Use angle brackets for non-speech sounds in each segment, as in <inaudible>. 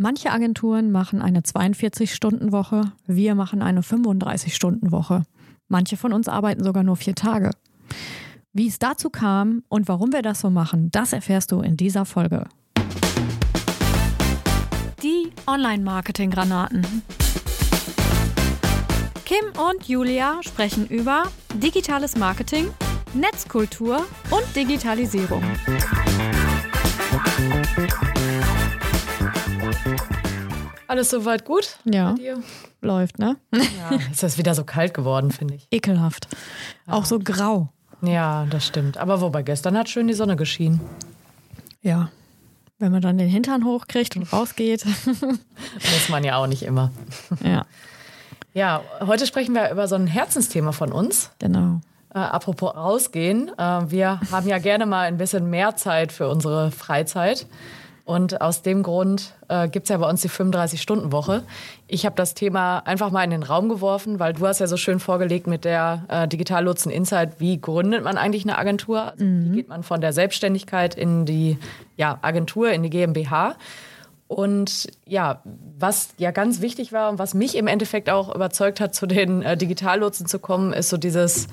Manche Agenturen machen eine 42-Stunden-Woche, wir machen eine 35-Stunden-Woche. Manche von uns arbeiten sogar nur vier Tage. Wie es dazu kam und warum wir das so machen, das erfährst du in dieser Folge. Die Online-Marketing-Granaten. Kim und Julia sprechen über digitales Marketing, Netzkultur und Digitalisierung. Alles soweit gut? Ja. Läuft, ne? Ja, <laughs> ist das wieder so kalt geworden, finde ich. Ekelhaft. Auch so grau. Ja, das stimmt. Aber wobei gestern hat schön die Sonne geschienen. Ja. Wenn man dann den Hintern hochkriegt und rausgeht. <laughs> Muss man ja auch nicht immer. ja. Ja, heute sprechen wir über so ein Herzensthema von uns. Genau. Äh, apropos rausgehen. Äh, wir haben ja gerne mal ein bisschen mehr Zeit für unsere Freizeit. Und aus dem Grund äh, gibt es ja bei uns die 35-Stunden-Woche. Ich habe das Thema einfach mal in den Raum geworfen, weil du hast ja so schön vorgelegt mit der äh, Digitallotsen Insight, wie gründet man eigentlich eine Agentur? Also mhm. Wie geht man von der Selbstständigkeit in die ja, Agentur, in die GmbH? Und ja, was ja ganz wichtig war und was mich im Endeffekt auch überzeugt hat, zu den äh, Digitallotsen zu kommen, ist so dieses,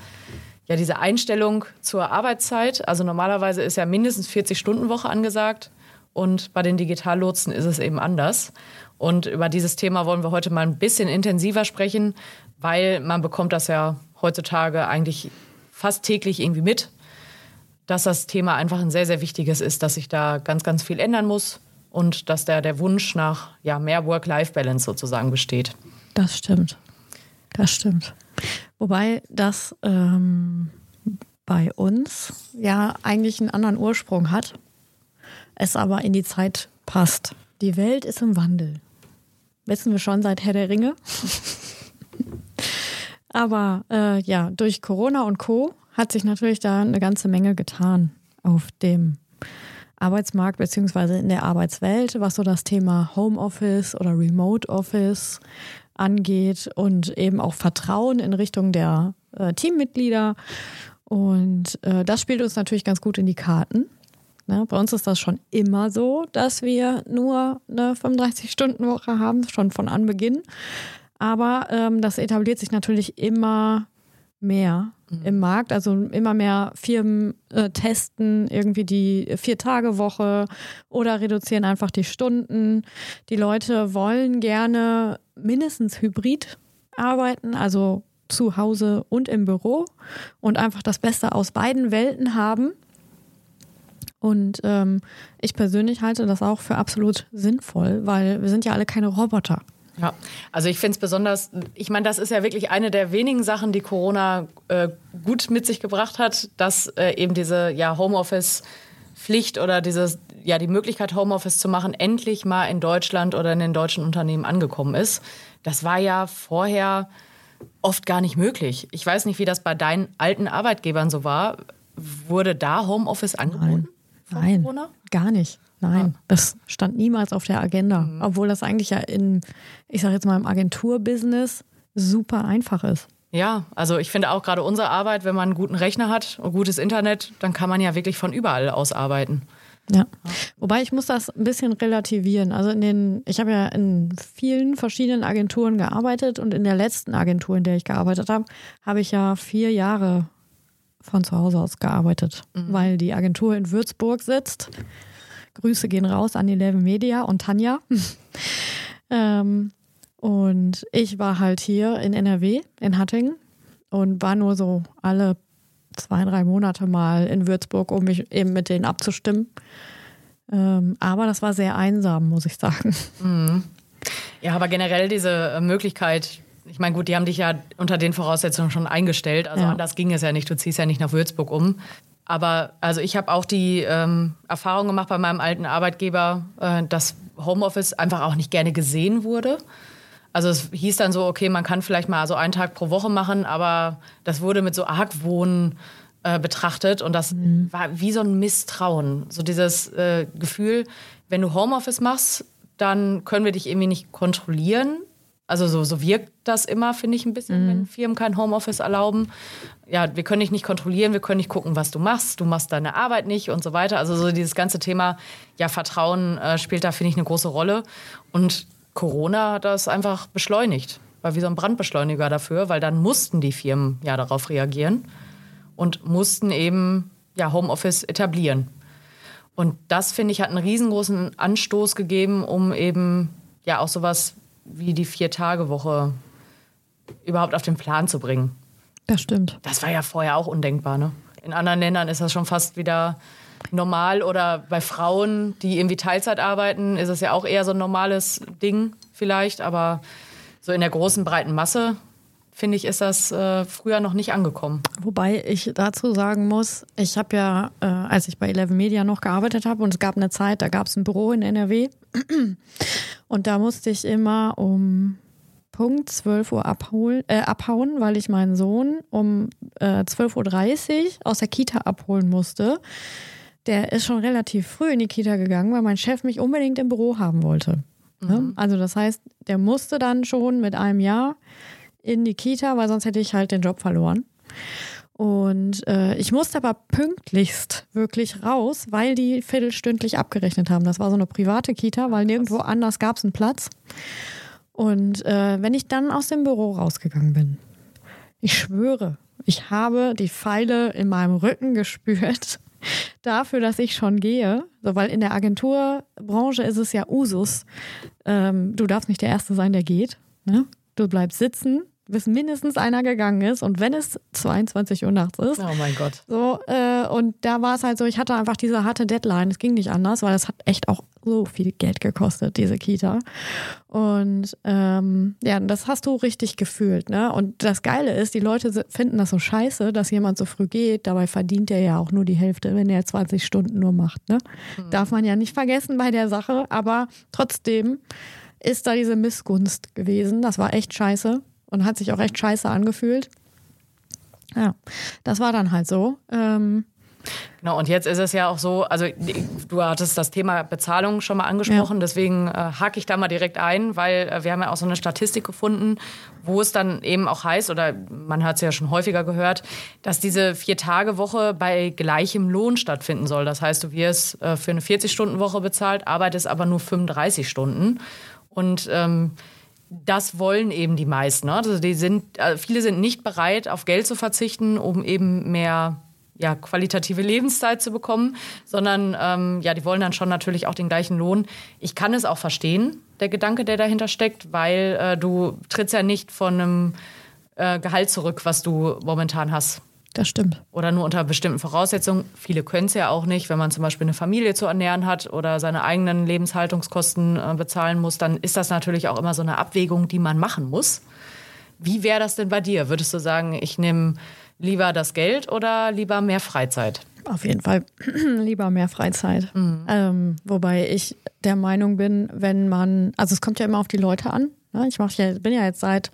ja, diese Einstellung zur Arbeitszeit. Also normalerweise ist ja mindestens 40-Stunden-Woche angesagt. Und bei den Digitallotsen ist es eben anders. Und über dieses Thema wollen wir heute mal ein bisschen intensiver sprechen, weil man bekommt das ja heutzutage eigentlich fast täglich irgendwie mit, dass das Thema einfach ein sehr, sehr wichtiges ist, dass sich da ganz, ganz viel ändern muss und dass da der Wunsch nach ja, mehr Work-Life-Balance sozusagen besteht. Das stimmt. Das stimmt. Wobei das ähm, bei uns ja eigentlich einen anderen Ursprung hat es aber in die Zeit passt. Die Welt ist im Wandel. Wissen wir schon seit Herr der Ringe. <laughs> aber äh, ja, durch Corona und Co. hat sich natürlich da eine ganze Menge getan auf dem Arbeitsmarkt beziehungsweise in der Arbeitswelt, was so das Thema Homeoffice oder Remote Office angeht und eben auch Vertrauen in Richtung der äh, Teammitglieder. Und äh, das spielt uns natürlich ganz gut in die Karten. Ne? Bei uns ist das schon immer so, dass wir nur eine 35-Stunden-Woche haben, schon von Anbeginn. Aber ähm, das etabliert sich natürlich immer mehr mhm. im Markt. Also immer mehr Firmen äh, testen irgendwie die Vier-Tage-Woche oder reduzieren einfach die Stunden. Die Leute wollen gerne mindestens hybrid arbeiten, also zu Hause und im Büro und einfach das Beste aus beiden Welten haben. Und ähm, ich persönlich halte das auch für absolut sinnvoll, weil wir sind ja alle keine Roboter. Ja, also ich finde es besonders, ich meine, das ist ja wirklich eine der wenigen Sachen, die Corona äh, gut mit sich gebracht hat, dass äh, eben diese ja, Homeoffice-Pflicht oder dieses, ja, die Möglichkeit, Homeoffice zu machen, endlich mal in Deutschland oder in den deutschen Unternehmen angekommen ist. Das war ja vorher oft gar nicht möglich. Ich weiß nicht, wie das bei deinen alten Arbeitgebern so war. Wurde da Homeoffice angeboten? Nein vor Nein, Corona? Gar nicht. Nein, ah. das stand niemals auf der Agenda. Mhm. Obwohl das eigentlich ja in, ich sage jetzt mal, im Agenturbusiness super einfach ist. Ja, also ich finde auch gerade unsere Arbeit, wenn man einen guten Rechner hat und gutes Internet, dann kann man ja wirklich von überall aus arbeiten. Ja. Wobei ich muss das ein bisschen relativieren. Also in den, ich habe ja in vielen verschiedenen Agenturen gearbeitet und in der letzten Agentur, in der ich gearbeitet habe, habe ich ja vier Jahre von zu Hause aus gearbeitet, mhm. weil die Agentur in Würzburg sitzt. Grüße gehen raus an die Eleven Media und Tanja. <laughs> ähm, und ich war halt hier in NRW, in Hattingen und war nur so alle zwei, drei Monate mal in Würzburg, um mich eben mit denen abzustimmen. Ähm, aber das war sehr einsam, muss ich sagen. Mhm. Ja, aber generell diese Möglichkeit, ich meine, gut, die haben dich ja unter den Voraussetzungen schon eingestellt. Also ja. anders ging es ja nicht. Du ziehst ja nicht nach Würzburg um. Aber also ich habe auch die ähm, Erfahrung gemacht bei meinem alten Arbeitgeber, äh, dass Homeoffice einfach auch nicht gerne gesehen wurde. Also es hieß dann so, okay, man kann vielleicht mal so einen Tag pro Woche machen, aber das wurde mit so Argwohn äh, betrachtet und das mhm. war wie so ein Misstrauen. So dieses äh, Gefühl, wenn du Homeoffice machst, dann können wir dich irgendwie nicht kontrollieren Also so, so wirkt das immer, finde ich ein bisschen, mhm. wenn Firmen kein Homeoffice erlauben. Ja, wir können dich nicht kontrollieren, wir können nicht gucken, was du machst, du machst deine Arbeit nicht und so weiter. Also so dieses ganze Thema, ja, Vertrauen äh, spielt da, finde ich, eine große Rolle. Und Corona hat das einfach beschleunigt, war wie so ein Brandbeschleuniger dafür, weil dann mussten die Firmen ja darauf reagieren und mussten eben ja Homeoffice etablieren. Und das, finde ich, hat einen riesengroßen Anstoß gegeben, um eben ja auch sowas wie die Vier-Tage-Woche überhaupt auf den Plan zu bringen. Das stimmt. Das war ja vorher auch undenkbar. Ne? In anderen Ländern ist das schon fast wieder normal oder bei Frauen, die irgendwie Teilzeit arbeiten, ist es ja auch eher so ein normales Ding vielleicht. Aber so in der großen, breiten Masse finde ich, ist das äh, früher noch nicht angekommen. Wobei ich dazu sagen muss, ich habe ja, äh, als ich bei Eleven Media noch gearbeitet habe und es gab eine Zeit, da gab es ein Büro in NRW <clears throat> und da musste ich immer um Punkt 12 Uhr abholen, äh, abhauen, weil ich meinen Sohn um äh, 12.30 Uhr aus der Kita abholen musste. Der ist schon relativ früh in die Kita gegangen, weil mein Chef mich unbedingt im Büro haben wollte. Ne? Mhm. Also das heißt, der musste dann schon mit einem Jahr in die Kita, weil sonst hätte ich halt den Job verloren. Und äh, ich musste aber pünktlichst wirklich raus, weil die viertelstündlich abgerechnet haben. Das war so eine private Kita, weil nirgendwo anders gab es einen Platz. Und äh, wenn ich dann aus dem Büro rausgegangen bin, ich schwöre, ich habe die Pfeile in meinem Rücken gespürt <laughs> dafür, dass ich schon gehe. So, weil in der Agenturbranche ist es ja Usus. Ähm, du darfst nicht der Erste sein, der geht. Ne? Du bleibst sitzen, bis mindestens einer gegangen ist und wenn es 22 Uhr nachts ist. Oh mein Gott. So, äh, und da war es halt so, ich hatte einfach diese harte Deadline. Es ging nicht anders, weil es hat echt auch so viel Geld gekostet, diese Kita. Und ähm, ja, das hast du richtig gefühlt. Ne? Und das Geile ist, die Leute finden das so scheiße, dass jemand so früh geht. Dabei verdient er ja auch nur die Hälfte, wenn er 20 Stunden nur macht. Ne? Mhm. Darf man ja nicht vergessen bei der Sache. Aber trotzdem ist da diese Missgunst gewesen. Das war echt scheiße und hat sich auch echt scheiße angefühlt. Ja, das war dann halt so. Ähm, Genau, und jetzt ist es ja auch so, also du hattest das Thema Bezahlung schon mal angesprochen, ja. deswegen äh, hake ich da mal direkt ein, weil äh, wir haben ja auch so eine Statistik gefunden, wo es dann eben auch heißt, oder man hat es ja schon häufiger gehört, dass diese Vier-Tage-Woche bei gleichem Lohn stattfinden soll. Das heißt, du wirst äh, für eine 40-Stunden-Woche bezahlt, arbeitest aber nur 35 Stunden. Und ähm, das wollen eben die meisten. Ne? Also die sind, äh, viele sind nicht bereit, auf Geld zu verzichten, um eben mehr ja, qualitative Lebenszeit zu bekommen, sondern ähm, ja, die wollen dann schon natürlich auch den gleichen Lohn. Ich kann es auch verstehen, der Gedanke, der dahinter steckt, weil äh, du trittst ja nicht von einem äh, Gehalt zurück, was du momentan hast. Das stimmt. Oder nur unter bestimmten Voraussetzungen. Viele können es ja auch nicht, wenn man zum Beispiel eine Familie zu ernähren hat oder seine eigenen Lebenshaltungskosten äh, bezahlen muss, dann ist das natürlich auch immer so eine Abwägung, die man machen muss. Wie wäre das denn bei dir? Würdest du sagen, ich nehme lieber das Geld oder lieber mehr Freizeit? Auf jeden Fall <clears throat> lieber mehr Freizeit. Mhm. Ähm, wobei ich der Meinung bin, wenn man, also es kommt ja immer auf die Leute an. Ne? Ich mach ja, bin ja jetzt seit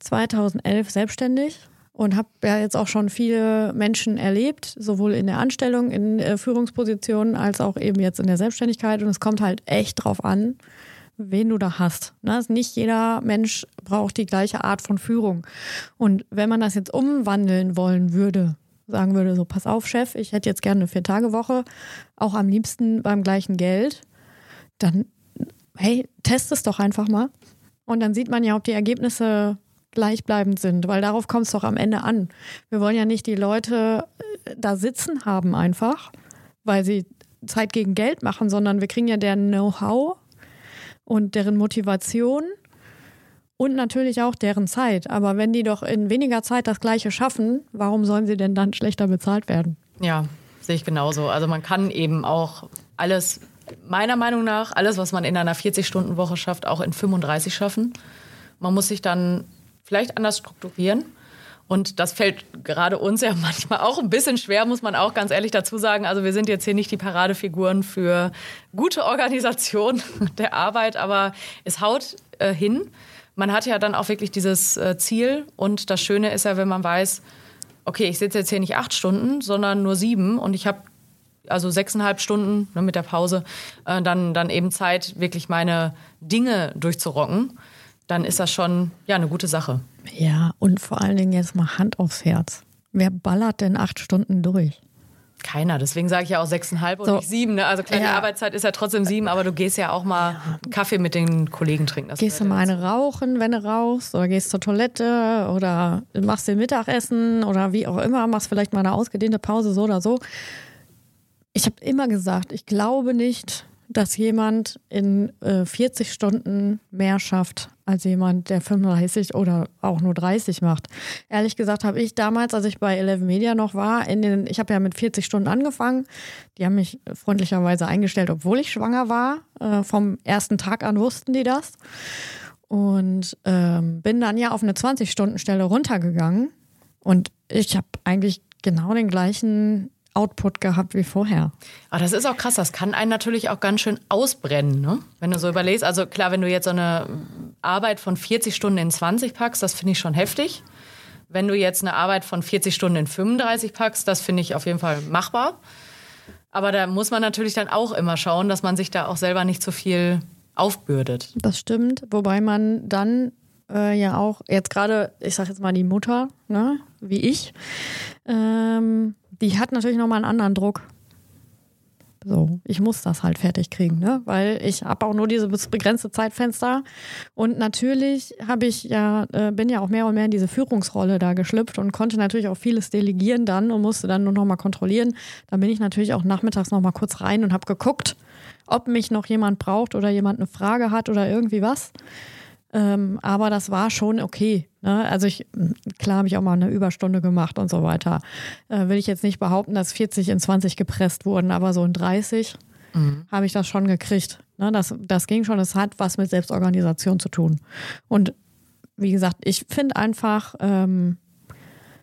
2011 selbstständig und habe ja jetzt auch schon viele Menschen erlebt, sowohl in der Anstellung, in äh, Führungspositionen, als auch eben jetzt in der Selbstständigkeit. Und es kommt halt echt drauf an, wen du da hast. Ne? Also nicht jeder Mensch braucht die gleiche Art von Führung. Und wenn man das jetzt umwandeln wollen würde, sagen würde, so, pass auf, Chef, ich hätte jetzt gerne eine Vier-Tage-Woche, auch am liebsten beim gleichen Geld, dann, hey, test es doch einfach mal. Und dann sieht man ja, ob die Ergebnisse gleichbleibend sind, weil darauf kommt es doch am Ende an. Wir wollen ja nicht die Leute äh, da sitzen haben einfach, weil sie Zeit gegen Geld machen, sondern wir kriegen ja deren Know-how und deren Motivation und natürlich auch deren Zeit. Aber wenn die doch in weniger Zeit das Gleiche schaffen, warum sollen sie denn dann schlechter bezahlt werden? Ja, sehe ich genauso. Also man kann eben auch alles, meiner Meinung nach, alles, was man in einer 40-Stunden-Woche schafft, auch in 35 schaffen. Man muss sich dann vielleicht anders strukturieren. Und das fällt gerade uns ja <laughs> manchmal auch ein bisschen schwer, muss man auch ganz ehrlich dazu sagen. Also wir sind jetzt hier nicht die Paradefiguren für gute Organisation <laughs> der Arbeit, aber es haut äh, hin. Man hat ja dann auch wirklich dieses äh, Ziel. Und das Schöne ist ja, wenn man weiß, okay, ich sitze jetzt hier nicht acht Stunden, sondern nur sieben und ich habe also sechseinhalb Stunden ne, mit der Pause, äh, dann, dann eben Zeit, wirklich meine Dinge durchzurocken dann ist das schon ja eine gute Sache. Ja, und vor allen Dingen jetzt mal Hand aufs Herz. Wer ballert denn acht Stunden durch? Keiner. Deswegen sage ich ja auch sechseinhalb und So. nicht sieben. Ne? Also kleine Ja. Arbeitszeit ist ja trotzdem sieben, aber du gehst ja auch mal einen Kaffee mit den Kollegen trinken. Das Gehst du mal ja eine rauchen, wenn du rauchst, oder gehst zur Toilette oder machst dir Mittagessen oder wie auch immer, machst vielleicht mal eine ausgedehnte Pause, so oder so. Ich habe immer gesagt, ich glaube nicht, dass jemand in äh, 40 Stunden mehr schafft als jemand, der 35 oder auch nur 30 macht. Ehrlich gesagt habe ich damals, als ich bei Eleven Media noch war, in den, ich habe ja mit 40 Stunden angefangen. Die haben mich freundlicherweise eingestellt, obwohl ich schwanger war. Äh, vom ersten Tag an wussten die das. Und ähm, bin dann ja auf eine 20-Stunden-Stelle runtergegangen. Und ich habe eigentlich genau den gleichen Output gehabt wie vorher. Aber das ist auch krass, das kann einen natürlich auch ganz schön ausbrennen, ne? Wenn du so überlegst, also klar, wenn du jetzt so eine Arbeit von 40 Stunden in 20 packst, das finde ich schon heftig. Wenn du jetzt eine Arbeit von 40 Stunden in 35 packst, das finde ich auf jeden Fall machbar. Aber da muss man natürlich dann auch immer schauen, dass man sich da auch selber nicht zu viel aufbürdet. Das stimmt, wobei man dann äh, ja auch jetzt gerade, ich sag jetzt mal die Mutter, ne, wie ich, ähm, die hat natürlich nochmal einen anderen Druck. So, ich muss das halt fertig kriegen, ne? Weil ich habe auch nur dieses begrenzte Zeitfenster. Und natürlich habe ich ja, äh, bin ja auch mehr und mehr in diese Führungsrolle da geschlüpft und konnte natürlich auch vieles delegieren dann und musste dann nur nochmal kontrollieren. Dann bin ich natürlich auch nachmittags nochmal kurz rein und habe geguckt, ob mich noch jemand braucht oder jemand eine Frage hat oder irgendwie was. Ähm, aber das war schon okay. Ne? Also ich, klar habe ich auch mal eine Überstunde gemacht und so weiter. Äh, will ich jetzt nicht behaupten, dass 40 in 20 gepresst wurden, aber so in 30 habe ich das schon gekriegt. Ne? Das, das ging schon, es hat was mit Selbstorganisation zu tun. Und wie gesagt, ich finde einfach, ähm,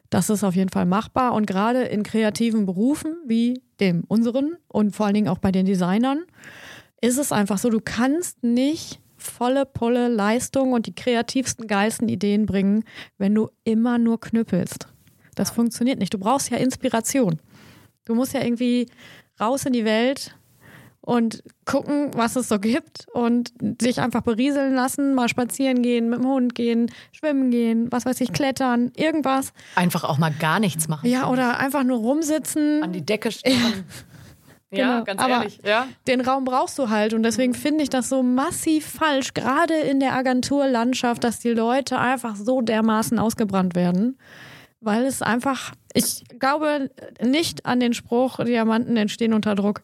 das ist auf jeden Fall machbar. Und gerade in kreativen Berufen wie dem unseren und vor allen Dingen auch bei den Designern ist es einfach so, du kannst nicht volle Pulle Leistung und die kreativsten, geilsten Ideen bringen, wenn du immer nur knüppelst. Das funktioniert nicht. Du brauchst ja Inspiration. Du musst ja irgendwie raus in die Welt und gucken, was es so gibt und sich einfach berieseln lassen, mal spazieren gehen, mit dem Hund gehen, schwimmen gehen, was weiß ich, klettern, irgendwas. Einfach auch mal gar nichts machen. Ja, oder einfach nur rumsitzen. An die Decke starren. Ja, Genau, ganz aber- ehrlich. Ja. den Raum brauchst du halt und deswegen finde ich das so massiv falsch, gerade in der Agenturlandschaft, dass die Leute einfach so dermaßen ausgebrannt werden, weil es einfach, ich glaube nicht an den Spruch, Diamanten entstehen unter Druck,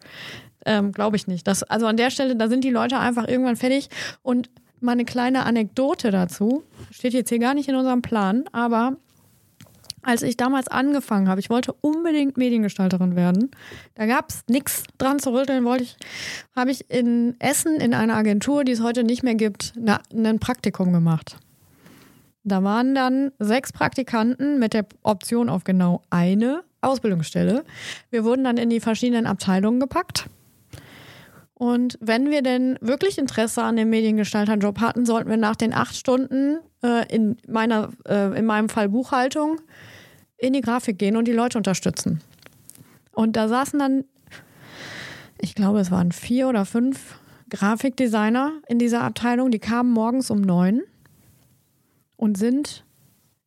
ähm, glaube ich nicht. Das, also an der Stelle, da sind die Leute einfach irgendwann fertig und mal eine kleine Anekdote dazu, steht jetzt hier gar nicht in unserem Plan, aber als ich damals angefangen habe, ich wollte unbedingt Mediengestalterin werden. Da gab es nichts dran zu rütteln, wollte ich, habe ich in Essen in einer Agentur, die es heute nicht mehr gibt, na, ein Praktikum gemacht. Da waren dann sechs Praktikanten mit der Option auf genau eine Ausbildungsstelle. Wir wurden dann in die verschiedenen Abteilungen gepackt. Und wenn wir denn wirklich Interesse an dem Mediengestalterjob hatten, sollten wir nach den acht Stunden äh, in, meiner, äh, in meinem Fall Buchhaltung in die Grafik gehen und die Leute unterstützen. Und da saßen dann, ich glaube, es waren vier oder fünf Grafikdesigner in dieser Abteilung, die kamen morgens um neun und sind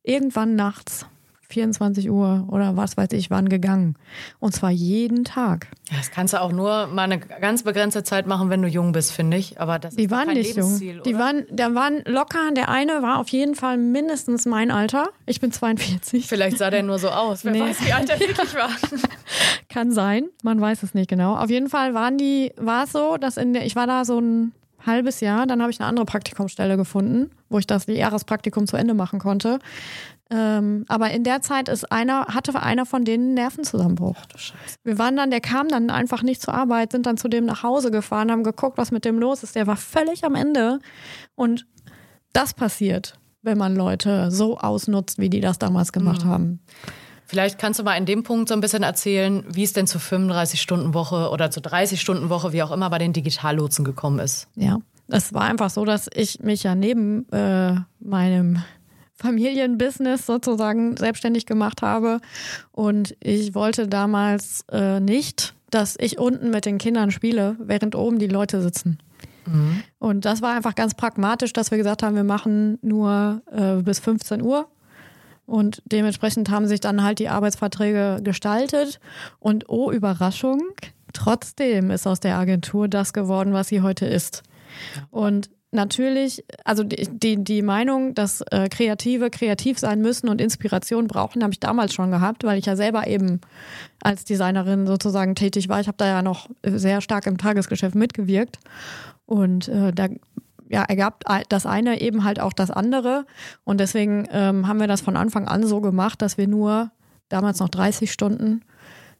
irgendwann nachts 24 Uhr oder was weiß ich wann gegangen. Und zwar jeden Tag. Ja, das kannst du auch nur mal eine ganz begrenzte Zeit machen, wenn du jung bist, finde ich. Aber das Die ist waren nicht jung. Die oder? waren, da waren locker, der eine war auf jeden Fall mindestens mein Alter. Ich bin 42. Vielleicht sah der nur so aus. Wer Nee. weiß, wie alt er wirklich war. <laughs> Kann sein, man weiß es nicht genau. Auf jeden Fall waren die, war es so, dass in der, ich war da so ein halbes Jahr, dann habe ich eine andere Praktikumsstelle gefunden, wo ich das Jahrespraktikum zu Ende machen konnte. Ähm, aber in der Zeit ist einer, hatte einer von denen einen Nervenzusammenbruch. Du Scheiße. Wir waren dann, der kam dann einfach nicht zur Arbeit, sind dann zu dem nach Hause gefahren, haben geguckt, was mit dem los ist. Der war völlig am Ende. Und das passiert, wenn man Leute so ausnutzt, wie die das damals gemacht haben. Vielleicht kannst du mal in dem Punkt so ein bisschen erzählen, wie es denn zur 35-Stunden-Woche oder zur 30-Stunden-Woche, wie auch immer, bei den Digitallotsen gekommen ist. Ja, es war einfach so, dass ich mich ja neben äh, meinem Familienbusiness sozusagen selbstständig gemacht habe. Und ich wollte damals äh, nicht, dass ich unten mit den Kindern spiele, während oben die Leute sitzen. Mhm. Und das war einfach ganz pragmatisch, dass wir gesagt haben, wir machen nur äh, bis 15 Uhr. Und dementsprechend haben sich dann halt die Arbeitsverträge gestaltet. Und oh, Überraschung, trotzdem ist aus der Agentur das geworden, was sie heute ist. Und natürlich, also die, die, die Meinung, dass äh, Kreative kreativ sein müssen und Inspiration brauchen, habe ich damals schon gehabt, weil ich ja selber eben als Designerin sozusagen tätig war. Ich habe da ja noch sehr stark im Tagesgeschäft mitgewirkt. Und äh, da ja, ergab das eine eben halt auch das andere. Und deswegen ähm, haben wir das von Anfang an so gemacht, dass wir nur damals noch 30 Stunden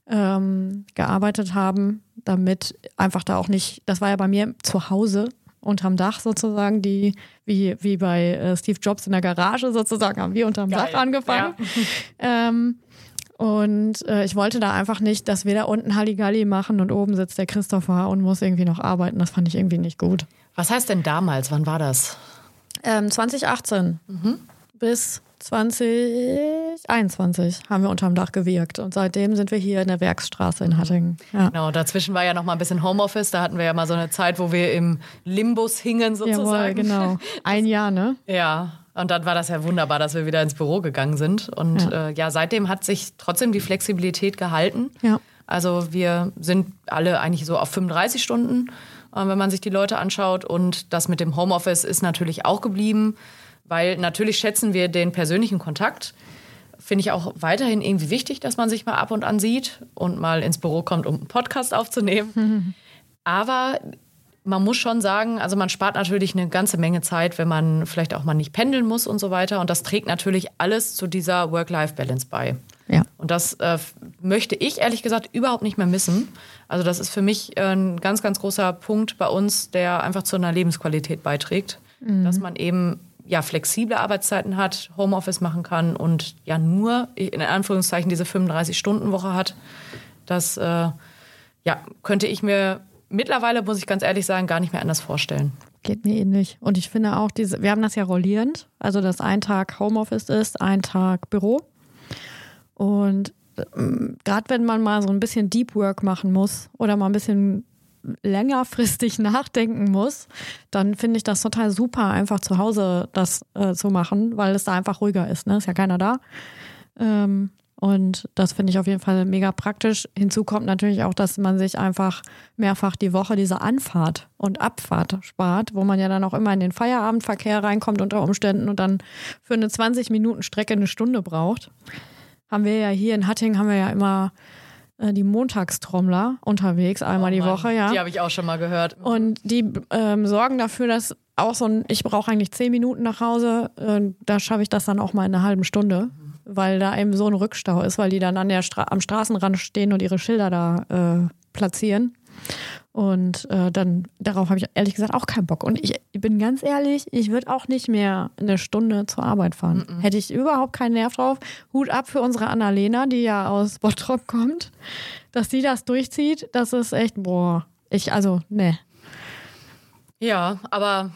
ähm, gearbeitet haben, damit einfach da auch nicht, das war ja bei mir zu Hause unterm Dach sozusagen, die, wie, wie bei äh, Steve Jobs in der Garage sozusagen, haben wir unterm Geil. Dach angefangen. Ja. <laughs> ähm, und äh, ich wollte da einfach nicht, dass wir da unten Halligalli machen und oben sitzt der Christopher und muss irgendwie noch arbeiten. Das fand ich irgendwie nicht gut. Was heißt denn damals? Wann war das? Ähm, 2018 mhm. bis 2021 haben wir unterm Dach gewirkt und seitdem sind wir hier in der Werksstraße in Hattingen. Ja. Genau, dazwischen war ja noch mal ein bisschen Homeoffice, da hatten wir ja mal so eine Zeit, wo wir im Limbus hingen sozusagen. Jawohl, genau. <laughs> Ein Jahr, ne? Ja, und dann war das ja wunderbar, dass wir wieder ins Büro gegangen sind. Und ja, äh, ja seitdem hat sich trotzdem die Flexibilität gehalten. Ja. Also wir sind alle eigentlich so auf 35 Stunden äh, wenn man sich die Leute anschaut. Und das mit dem Homeoffice ist natürlich auch geblieben, weil natürlich schätzen wir den persönlichen Kontakt. Finde ich auch weiterhin irgendwie wichtig, dass man sich mal ab und an sieht und mal ins Büro kommt, um einen Podcast aufzunehmen. <laughs> Aber man muss schon sagen, also man spart natürlich eine ganze Menge Zeit, wenn man vielleicht auch mal nicht pendeln muss und so weiter. Und das trägt natürlich alles zu dieser Work-Life-Balance bei. Ja. Und das äh, möchte ich ehrlich gesagt überhaupt nicht mehr missen. Also das ist für mich äh, ein ganz, ganz großer Punkt bei uns, der einfach zu einer Lebensqualität beiträgt, mhm. dass man eben ja flexible Arbeitszeiten hat, Homeoffice machen kann und ja nur in Anführungszeichen diese 35-Stunden-Woche hat. Das äh, ja, könnte ich mir mittlerweile, muss ich ganz ehrlich sagen, gar nicht mehr anders vorstellen. Geht mir ähnlich. Und ich finde auch, diese, wir haben das ja rollierend, also dass ein Tag Homeoffice ist, ein Tag Büro. Und ähm, gerade wenn man mal so ein bisschen Deep Work machen muss oder mal ein bisschen längerfristig <laughs> nachdenken muss, dann finde ich das total super, einfach zu Hause das äh, zu machen, weil es da einfach ruhiger ist. Ne? Ist ja keiner da. Ähm, und das finde ich auf jeden Fall mega praktisch. Hinzu kommt natürlich auch, dass man sich einfach mehrfach die Woche diese Anfahrt und Abfahrt spart, wo man ja dann auch immer in den Feierabendverkehr reinkommt unter Umständen und dann für eine 20 Minuten Strecke eine Stunde braucht haben wir ja hier in Hattingen haben wir ja immer die Montagstrommler unterwegs, einmal oh die Woche, ja. Die habe ich auch schon mal gehört. Und die ähm, sorgen dafür, dass auch so ein, ich brauche eigentlich zehn Minuten nach Hause, äh, da schaffe ich das dann auch mal in einer halben Stunde, weil da eben so ein Rückstau ist, weil die dann an der Stra am Straßenrand stehen und ihre Schilder da äh, platzieren. Und äh, dann darauf habe ich ehrlich gesagt auch keinen Bock. Und ich, bin ganz ehrlich, ich würde auch nicht mehr eine Stunde zur Arbeit fahren. Mm -mm. Hätte ich überhaupt keinen Nerv drauf. Hut ab für unsere Annalena, die ja aus Bottrop kommt, dass sie das durchzieht. Das ist echt, boah, ich, also, ne. Ja, aber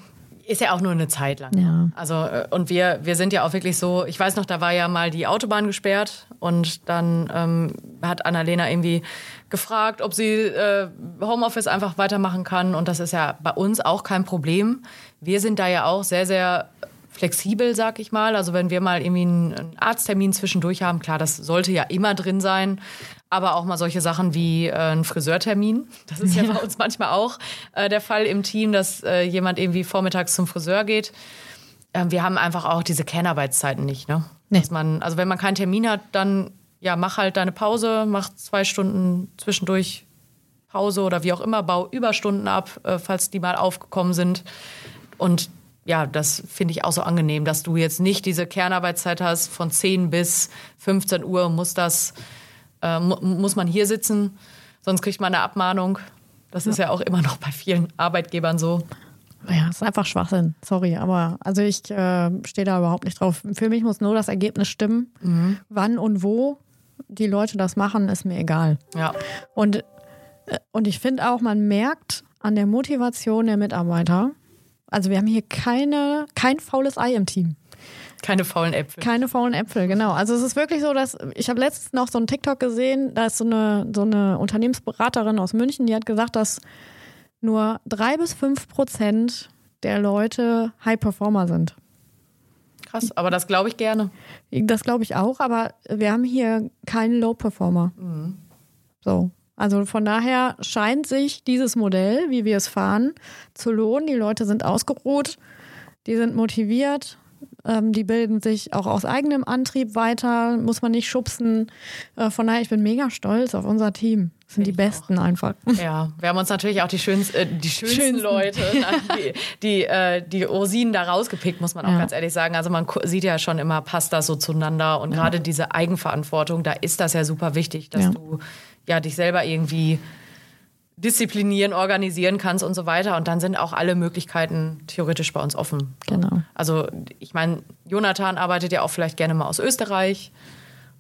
ist ja auch nur eine Zeit lang. Ja. Also, äh, und wir, wir sind ja auch wirklich so, ich weiß noch, da war ja mal die Autobahn gesperrt und dann ähm, hat Annalena irgendwie gefragt, ob sie äh, Homeoffice einfach weitermachen kann. Und das ist ja bei uns auch kein Problem. Wir sind da ja auch sehr, sehr flexibel, sag ich mal. Also wenn wir mal irgendwie einen Arzttermin zwischendurch haben, klar, das sollte ja immer drin sein. Aber auch mal solche Sachen wie äh, ein Friseurtermin. Das ist ja, ja, <laughs> bei uns manchmal auch äh, der Fall im Team, dass äh, jemand irgendwie vormittags zum Friseur geht. Ähm, wir haben einfach auch diese Kernarbeitszeiten nicht. Ne? Nee. Dass man, also wenn man keinen Termin hat, dann ja, mach halt deine Pause, mach zwei Stunden zwischendurch Pause oder wie auch immer, bau Überstunden ab, äh, falls die mal aufgekommen sind. Und ja, das finde ich auch so angenehm, dass du jetzt nicht diese Kernarbeitszeit hast von 10 bis 15 Uhr muss das, äh, mu muss man hier sitzen, sonst kriegt man eine Abmahnung. Das ja. ist ja auch immer noch bei vielen Arbeitgebern so. Ja, ist einfach Schwachsinn. Sorry, aber also ich äh, stehe da überhaupt nicht drauf. Für mich muss nur das Ergebnis stimmen. Mhm. Wann und wo die Leute das machen, ist mir egal. Ja. Und, äh, und ich finde auch, man merkt an der Motivation der Mitarbeiter, also wir haben hier keine, kein faules Ei im Team. Keine faulen Äpfel. Keine faulen Äpfel, genau. Also es ist wirklich so, dass ich habe letztens noch so einen TikTok gesehen, da ist so eine, so eine Unternehmensberaterin aus München, die hat gesagt, dass nur drei bis fünf Prozent der Leute High Performer sind. Krass, aber das glaube ich gerne. Das glaube ich auch, aber wir haben hier keinen Low Performer. Mhm. So. Also von daher scheint sich dieses Modell, wie wir es fahren, zu lohnen. Die Leute sind ausgeruht, die sind motiviert, ähm, die bilden sich auch aus eigenem Antrieb weiter, muss man nicht schubsen. Äh, von daher, ich bin mega stolz auf unser Team. Das sind die Besten auch. einfach. Ja, wir haben uns natürlich auch die, schönst, äh, die schönsten, schönsten, Leute, <laughs> die, die, äh, die Rosinen da rausgepickt, muss man auch ja. ganz ehrlich sagen. Also man sieht ja schon immer, passt das so zueinander. Und ja. gerade diese Eigenverantwortung, da ist das ja super wichtig, dass ja. du ja dich selber irgendwie disziplinieren, organisieren kannst und so weiter. Und dann sind auch alle Möglichkeiten theoretisch bei uns offen. Genau. Also ich meine, Jonathan arbeitet ja auch vielleicht gerne mal aus Österreich.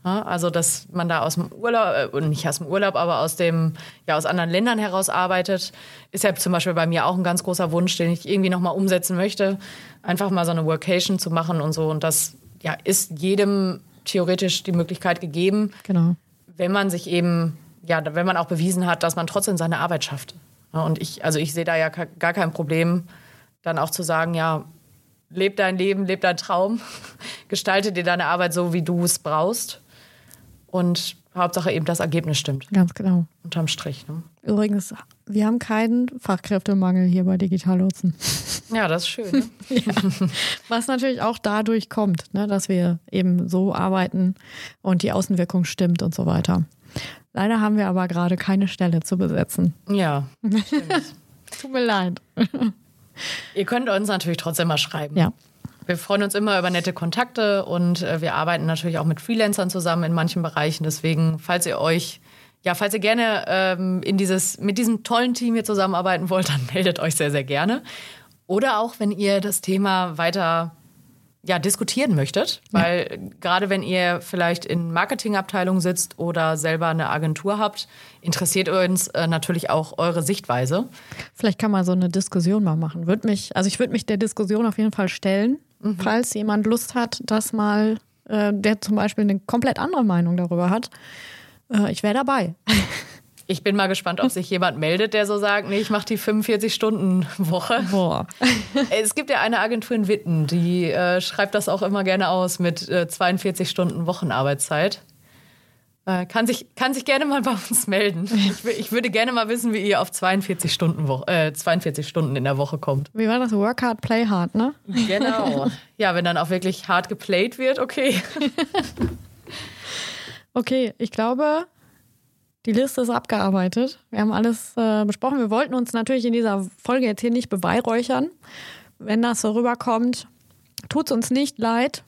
Ja, also dass man da aus dem Urlaub, äh, nicht aus dem Urlaub, aber aus dem, ja, aus anderen Ländern heraus arbeitet, ist ja zum Beispiel bei mir auch ein ganz großer Wunsch, den ich irgendwie nochmal umsetzen möchte. Einfach mal so eine Workation zu machen und so. Und das ja, ist jedem theoretisch die Möglichkeit gegeben, genau. wenn man sich eben ja, wenn man auch bewiesen hat, dass man trotzdem seine Arbeit schafft. Und ich, also ich sehe da ja gar kein Problem, dann auch zu sagen, ja, leb dein Leben, leb dein Traum, <laughs> gestalte dir deine Arbeit so, wie du es brauchst. Und Hauptsache eben das Ergebnis stimmt. Ganz genau. Unterm Strich. Ne? Übrigens, wir haben keinen Fachkräftemangel hier bei Digitallotsen. Ja, das ist schön. Ne? <laughs> ja. Was natürlich auch dadurch kommt, ne, dass wir eben so arbeiten und die Außenwirkung stimmt und so weiter. Leider haben wir aber gerade keine Stelle zu besetzen. Ja. <laughs> Tut mir leid. Ihr könnt uns natürlich trotzdem mal schreiben. Ja. Wir freuen uns immer über nette Kontakte und äh, wir arbeiten natürlich auch mit Freelancern zusammen in manchen Bereichen. Deswegen, falls ihr euch, ja, falls ihr gerne ähm, in dieses, mit diesem tollen Team hier zusammenarbeiten wollt, dann <laughs> meldet euch sehr, sehr gerne. Oder auch, wenn ihr das Thema weiter ja, diskutieren möchtet, weil ja. gerade wenn ihr vielleicht in Marketingabteilung sitzt oder selber eine Agentur habt, interessiert uns äh, natürlich auch eure Sichtweise. Vielleicht kann man so eine Diskussion mal machen. Würde mich, also ich würde mich der Diskussion auf jeden Fall stellen, mhm. falls jemand Lust hat, dass mal, äh, der zum Beispiel eine komplett andere Meinung darüber hat. Äh, ich wäre dabei. <laughs> Ich bin mal gespannt, ob sich jemand meldet, der so sagt, nee, ich mache die 45-Stunden-Woche. <laughs> Boah. <laughs> Es gibt ja eine Agentur in Witten, die äh, schreibt das auch immer gerne aus mit äh, 42 Stunden Wochenarbeitszeit. Äh, kann, sich, kann sich gerne mal bei uns melden. <laughs> Ich, ich würde gerne mal wissen, wie ihr auf 42 Stunden, Wo 42 äh, Stunden in der Woche kommt. Wie war das? Work hard, play hard, ne? Genau. <laughs> Ja, wenn dann auch wirklich hart geplayt wird, okay. <laughs> okay, ich glaube, die Liste ist abgearbeitet. Wir haben alles äh, besprochen. Wir wollten uns natürlich in dieser Folge jetzt hier nicht beweihräuchern. Wenn das so rüberkommt, tut es uns nicht leid.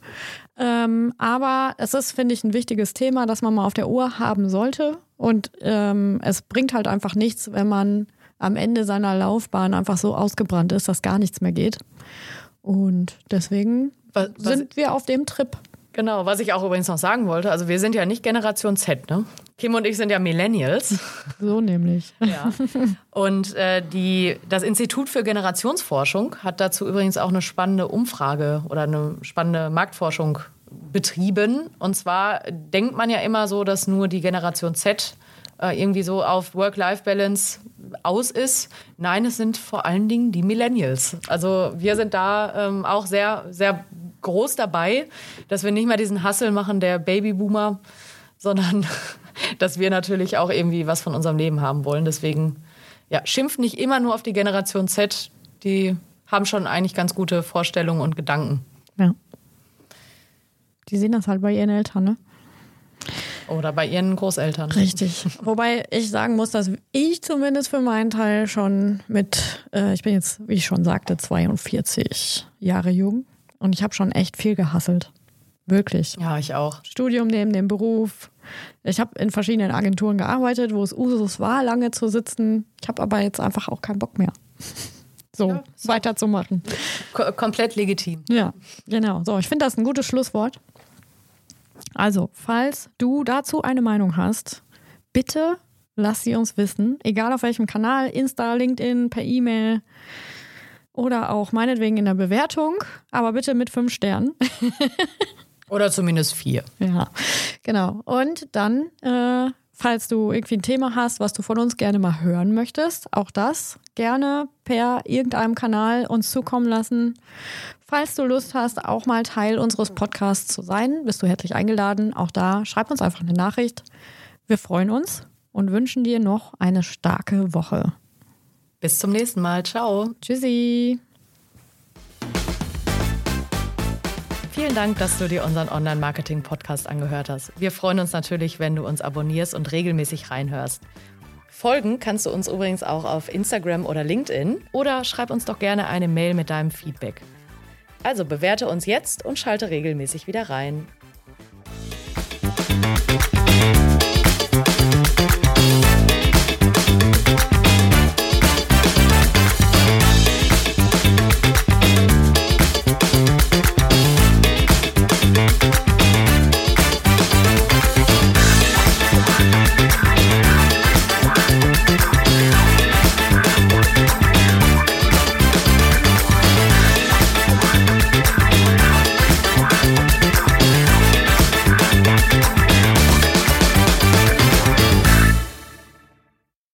Ähm, aber es ist, finde ich, ein wichtiges Thema, das man mal auf der Uhr haben sollte. Und ähm, es bringt halt einfach nichts, wenn man am Ende seiner Laufbahn einfach so ausgebrannt ist, dass gar nichts mehr geht. Und deswegen was, was sind wir auf dem Trip. Genau, was ich auch übrigens noch sagen wollte, also wir sind ja nicht Generation Z, ne? Kim und ich sind ja Millennials. <laughs> So nämlich. Ja. Und äh, die, das Institut für Generationsforschung hat dazu übrigens auch eine spannende Umfrage oder eine spannende Marktforschung betrieben. Und zwar denkt man ja immer so, dass nur die Generation Z äh, irgendwie so auf Work-Life-Balance aus ist. Nein, es sind vor allen Dingen die Millennials. Also wir sind da ähm, auch sehr, sehr groß dabei, dass wir nicht mehr diesen Hustle machen der Babyboomer, sondern <laughs> dass wir natürlich auch irgendwie was von unserem Leben haben wollen. Deswegen ja, schimpft nicht immer nur auf die Generation Z, die haben schon eigentlich ganz gute Vorstellungen und Gedanken. Ja. Die sehen das halt bei ihren Eltern, ne? Oder bei ihren Großeltern. Richtig. <laughs> Wobei ich sagen muss, dass ich zumindest für meinen Teil schon mit, äh, ich bin jetzt, wie ich schon sagte, 42 Jahre jung. Und ich habe schon echt viel gehasselt. Wirklich. Ja, ich auch. Studium neben dem Beruf. Ich habe in verschiedenen Agenturen gearbeitet, wo es Usus war, lange zu sitzen. Ich habe aber jetzt einfach auch keinen Bock mehr. <laughs> So, ja, so. weiterzumachen. K komplett legitim. Ja, genau. So, ich finde das ein gutes Schlusswort. Also, falls du dazu eine Meinung hast, bitte lass sie uns wissen. Egal auf welchem Kanal, Insta, LinkedIn, per E-Mail oder auch meinetwegen in der Bewertung, aber bitte mit fünf Sternen. <laughs> Oder zumindest vier. Ja, genau. Und dann äh, Falls du irgendwie ein Thema hast, was du von uns gerne mal hören möchtest, auch das gerne per irgendeinem Kanal uns zukommen lassen. Falls du Lust hast, auch mal Teil unseres Podcasts zu sein, bist du herzlich eingeladen. Auch da schreib uns einfach eine Nachricht. Wir freuen uns und wünschen dir noch eine starke Woche. Bis zum nächsten Mal. Ciao. Tschüssi. Vielen Dank, dass du dir unseren Online-Marketing-Podcast angehört hast. Wir freuen uns natürlich, wenn du uns abonnierst und regelmäßig reinhörst. Folgen kannst du uns übrigens auch auf Instagram oder LinkedIn oder schreib uns doch gerne eine Mail mit deinem Feedback. Also bewerte uns jetzt und schalte regelmäßig wieder rein.